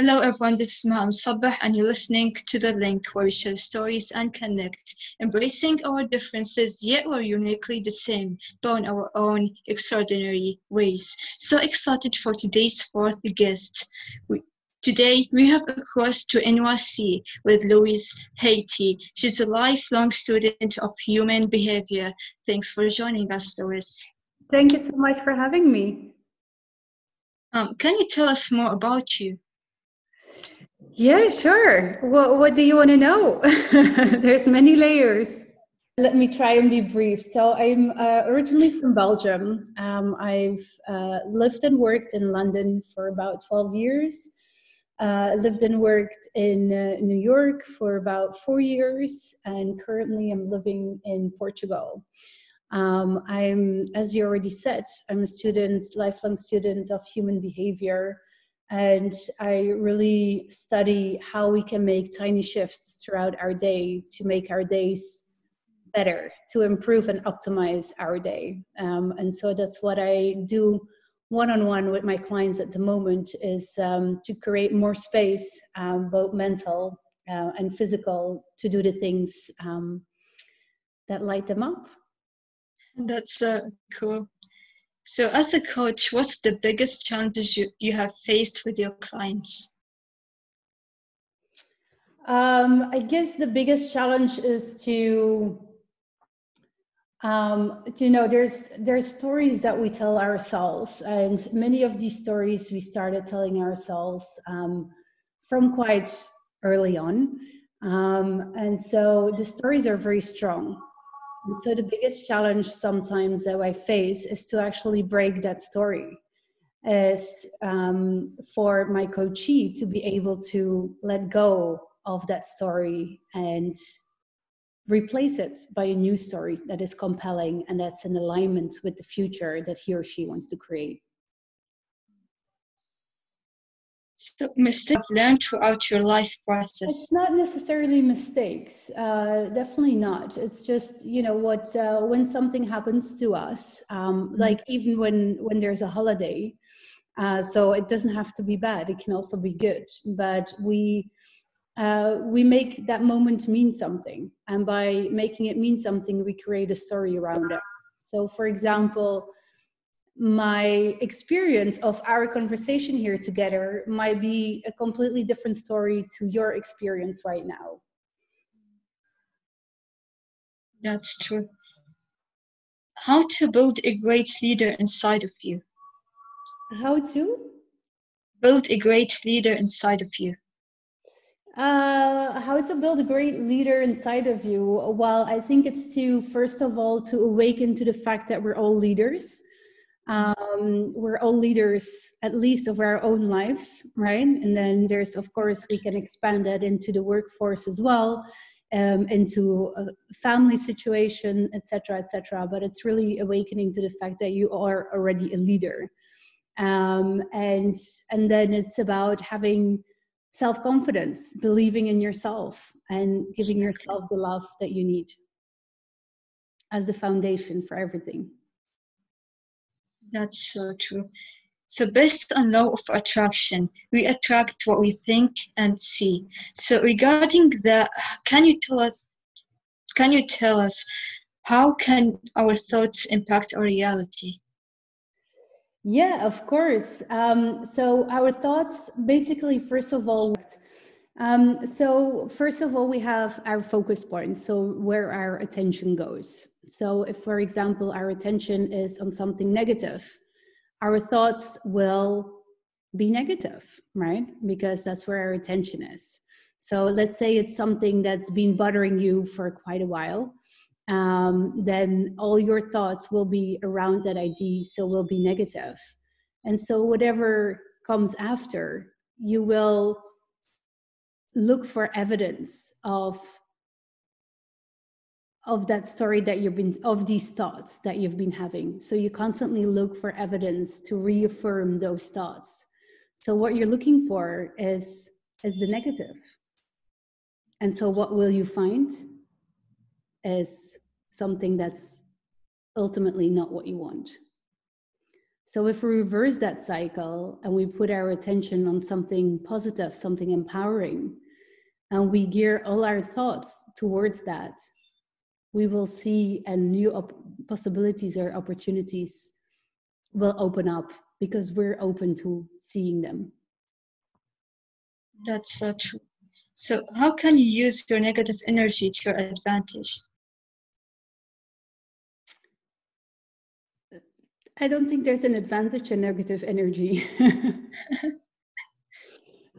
Hello everyone, this is Maham Sabah and you're listening to The Link where we share stories and connect, embracing our differences yet we're uniquely the same, but in our own extraordinary ways. So excited for today's fourth guest. We, Today, we have a course to NYC with Louise Heite. She's a lifelong student of human behavior. Thanks for joining us, Louise. Thank you so much for having me. Um, can you tell us more about you? Yeah, sure. What, what do you want to know? There's many layers. Let me try and be brief. So, I'm uh, originally from Belgium. Um, I've uh, lived and worked in London for about 12 years. Uh, lived and worked in uh, New York for about four years, and currently I'm living in Portugal. Um, I'm, as you already said, I'm a student, lifelong student of human behavior, and I really study how we can make tiny shifts throughout our day to make our days better, to improve and optimize our day. Um, and so that's what I do one-on-one with my clients at the moment is um, to create more space um, both mental uh, and physical to do the things um, that light them up that's uh, cool so as a coach what's the biggest challenges you, you have faced with your clients? Um, i guess the biggest challenge is to um, you know there's there's stories that we tell ourselves and many of these stories we started telling ourselves um, from quite early on. Um, and so the stories are very strong so the biggest challenge sometimes that i face is to actually break that story is um, for my coachee to be able to let go of that story and replace it by a new story that is compelling and that's in alignment with the future that he or she wants to create. So mistakes learned throughout your life process. It's not necessarily mistakes, uh, definitely not. It's just you know what uh, when something happens to us, um, mm-hmm. like even when when there's a holiday. Uh, so it doesn't have to be bad; it can also be good. But we uh, we make that moment mean something. And by making it mean something, we create a story around it. So, for example, my experience of our conversation here together might be a completely different story to your experience right now. That's true. How to build a great leader inside of you? How to? Build a great leader inside of you. Uh, how to build a great leader inside of you? Well, I think it's to, first of all, to awaken to the fact that we're all leaders. Um, we're all leaders, at least of our own lives, right? And then there's, of course, we can expand that into the workforce as well, um, into a family situation, etc., etc. But it's really awakening to the fact that you are already a leader, um, and and then it's about having self confidence, believing in yourself, and giving yourself the love that you need as the foundation for everything. That's so true. So, based on law of attraction, we attract what we think and see. So, regarding that, can you tell us? Can you tell us how can our thoughts impact our reality? Yeah, of course. Um, so our thoughts, basically, first of all, um, so first of all, we have our focus points. So where our attention goes. So if, for example, our attention is on something negative, our thoughts will be negative, right? Because that's where our attention is. So let's say it's something that's been bothering you for quite a while um, then all your thoughts will be around that idea, so will be negative. And so, whatever comes after, you will look for evidence of of that story that you've been of these thoughts that you've been having. So you constantly look for evidence to reaffirm those thoughts. So what you're looking for is is the negative. And so what will you find is something that's ultimately not what you want. So if we reverse that cycle and we put our attention on something positive, something empowering, and we gear all our thoughts towards that, we will see and new op- possibilities or opportunities will open up because we're open to seeing them. That's so true. So, how can you use your negative energy to your advantage? I don't think there's an advantage in negative energy.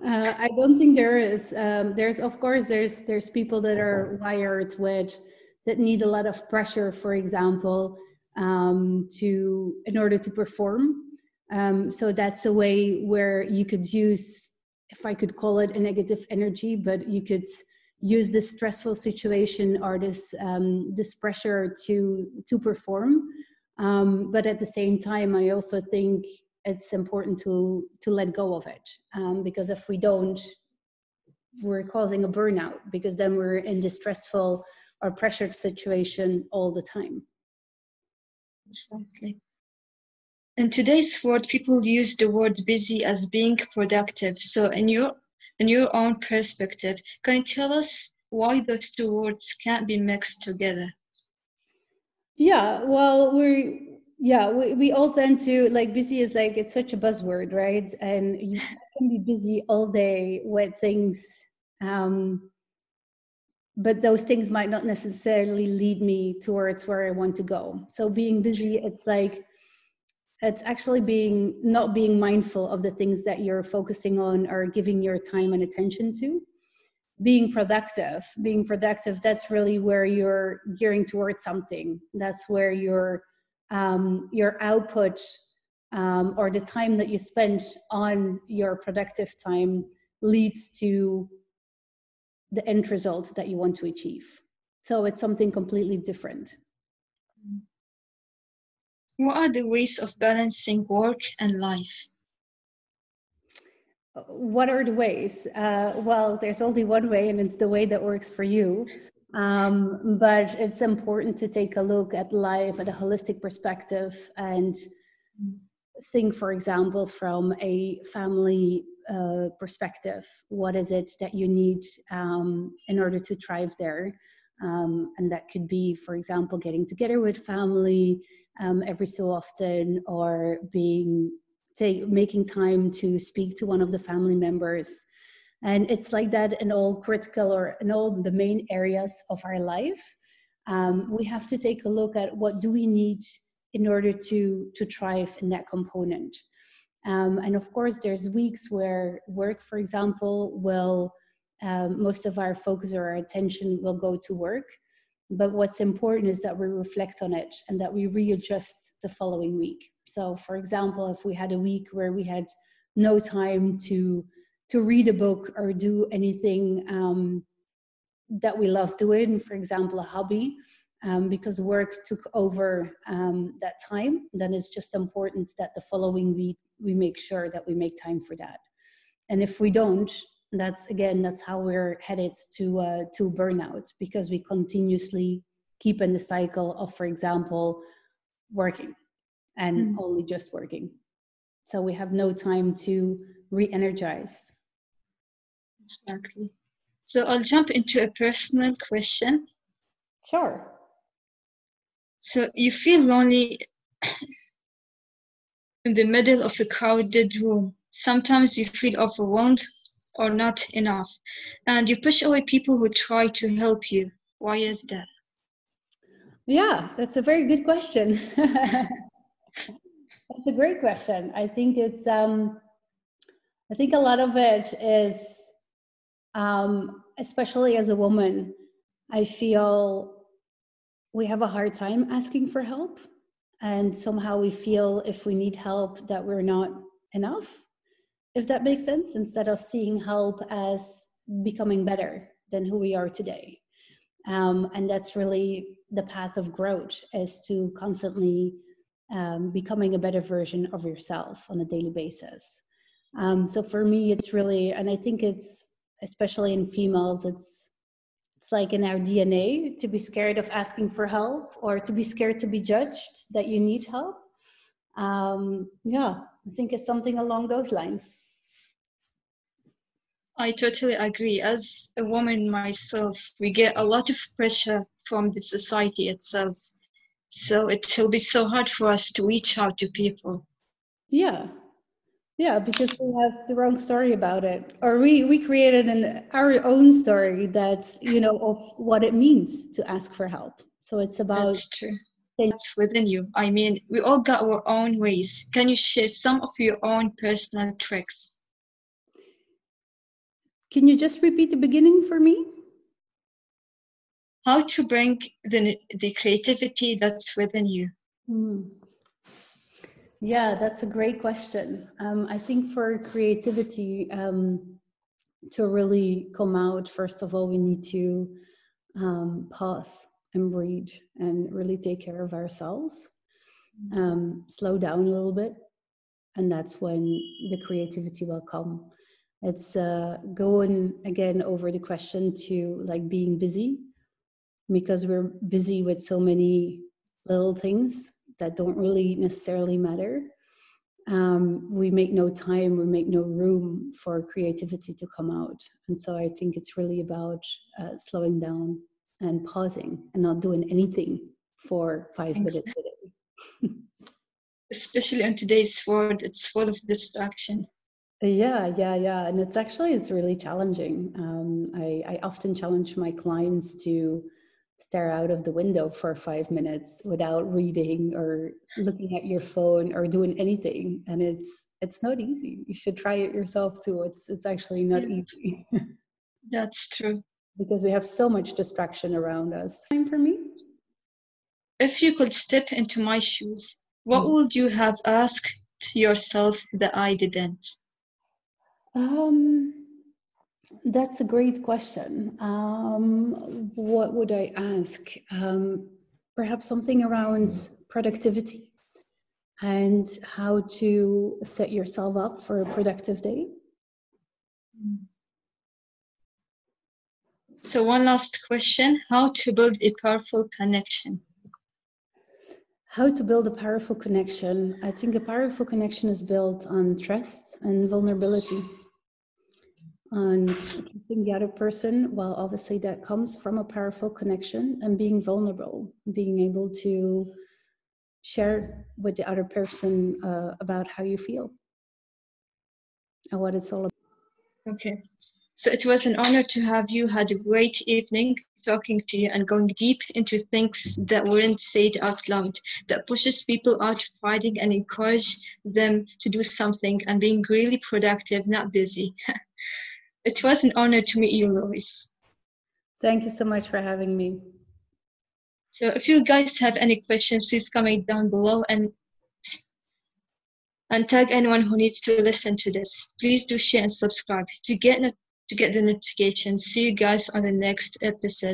uh, I don't think there is. Um, there's, of course, there's there's people that are wired with that need a lot of pressure, for example, um, to in order to perform. Um, so that's a way where you could use, if I could call it a negative energy, but you could use this stressful situation or this um, this pressure to to perform. Um, but at the same time, I also think it's important to to let go of it um, because if we don't, we're causing a burnout because then we're in distressful or pressured situation all the time. Exactly. In today's world, people use the word busy as being productive. So, in your in your own perspective, can you tell us why those two words can't be mixed together? Yeah, well, we yeah we, we all tend to like busy is like it's such a buzzword, right? And you can be busy all day with things um, but those things might not necessarily lead me towards where I want to go. So being busy, it's like it's actually being not being mindful of the things that you're focusing on or giving your time and attention to. Being productive, being productive, that's really where you're gearing towards something. That's where your um, your output um, or the time that you spend on your productive time leads to the end result that you want to achieve. So it's something completely different. What are the ways of balancing work and life? What are the ways? Uh, well, there's only one way, and it's the way that works for you. Um, but it's important to take a look at life at a holistic perspective and think, for example, from a family uh, perspective. What is it that you need um, in order to thrive there? Um, and that could be, for example, getting together with family um, every so often, or being take, making time to speak to one of the family members. And it's like that in all critical or in all the main areas of our life. Um, we have to take a look at what do we need in order to to thrive in that component. Um, and of course, there's weeks where work, for example, will um, most of our focus or our attention will go to work. But what's important is that we reflect on it and that we readjust the following week. So, for example, if we had a week where we had no time to to read a book or do anything um, that we love doing, for example, a hobby, um, because work took over um, that time, then it's just important that the following week we make sure that we make time for that. And if we don't, that's again, that's how we're headed to uh, to burnout because we continuously keep in the cycle of, for example, working and mm. only just working. So we have no time to re-energize. Exactly. So I'll jump into a personal question. Sure. So you feel lonely in the middle of a crowded room. Sometimes you feel overwhelmed or not enough, and you push away people who try to help you. Why is that? Yeah, that's a very good question. that's a great question. I think it's um I think a lot of it is um especially as a woman, I feel we have a hard time asking for help. And somehow we feel if we need help that we're not enough if that makes sense instead of seeing help as becoming better than who we are today. Um, and that's really the path of growth is to constantly um, becoming a better version of yourself on a daily basis. Um, so for me it's really and i think it's especially in females it's it's like in our DNA to be scared of asking for help or to be scared to be judged that you need help. Um, yeah, I think it's something along those lines. I totally agree. As a woman myself, we get a lot of pressure from the society itself. So it will be so hard for us to reach out to people. Yeah. Yeah, because we have the wrong story about it. Or we, we created an our own story that's, you know, of what it means to ask for help. So it's about That's true. That's within you. I mean, we all got our own ways. Can you share some of your own personal tricks? Can you just repeat the beginning for me? How to bring the, the creativity that's within you? Hmm. Yeah, that's a great question. Um, I think for creativity um, to really come out, first of all, we need to um, pause and breathe and really take care of ourselves. Um, slow down a little bit, and that's when the creativity will come. It's uh, going again over the question to like being busy because we're busy with so many little things that don't really necessarily matter. Um, we make no time, we make no room for creativity to come out. And so I think it's really about uh, slowing down and pausing and not doing anything for five minutes a day. Especially on today's world, it's full of distraction. Yeah, yeah, yeah. And it's actually, it's really challenging. Um, I, I often challenge my clients to stare out of the window for five minutes without reading or looking at your phone or doing anything. And it's, it's not easy. You should try it yourself too. It's, it's actually not Yeah. easy That's true. because we have so much distraction around us. Time for me? If you could step into my shoes, what Mm. would you have asked yourself that I didn't? Um, that's a great question. Um, what would I ask? Um, perhaps something around productivity and how to set yourself up for a productive day. So, one last question How to build a powerful connection? How to build a powerful connection. I think a powerful connection is built on trust and vulnerability. On trusting the other person, well, obviously that comes from a powerful connection and being vulnerable, being able to share with the other person uh, about how you feel and what it's all about. Okay. So, it was an honor to have you. Had a great evening talking to you and going deep into things that weren't said out loud, that pushes people out of hiding and encourage them to do something and being really productive, not busy. it was an honor to meet you, Lois. Thank you so much for having me. So if you guys have any questions, please comment down below and and tag anyone who needs to listen to this. Please do share and subscribe to get to get the notifications. See you guys on the next episode.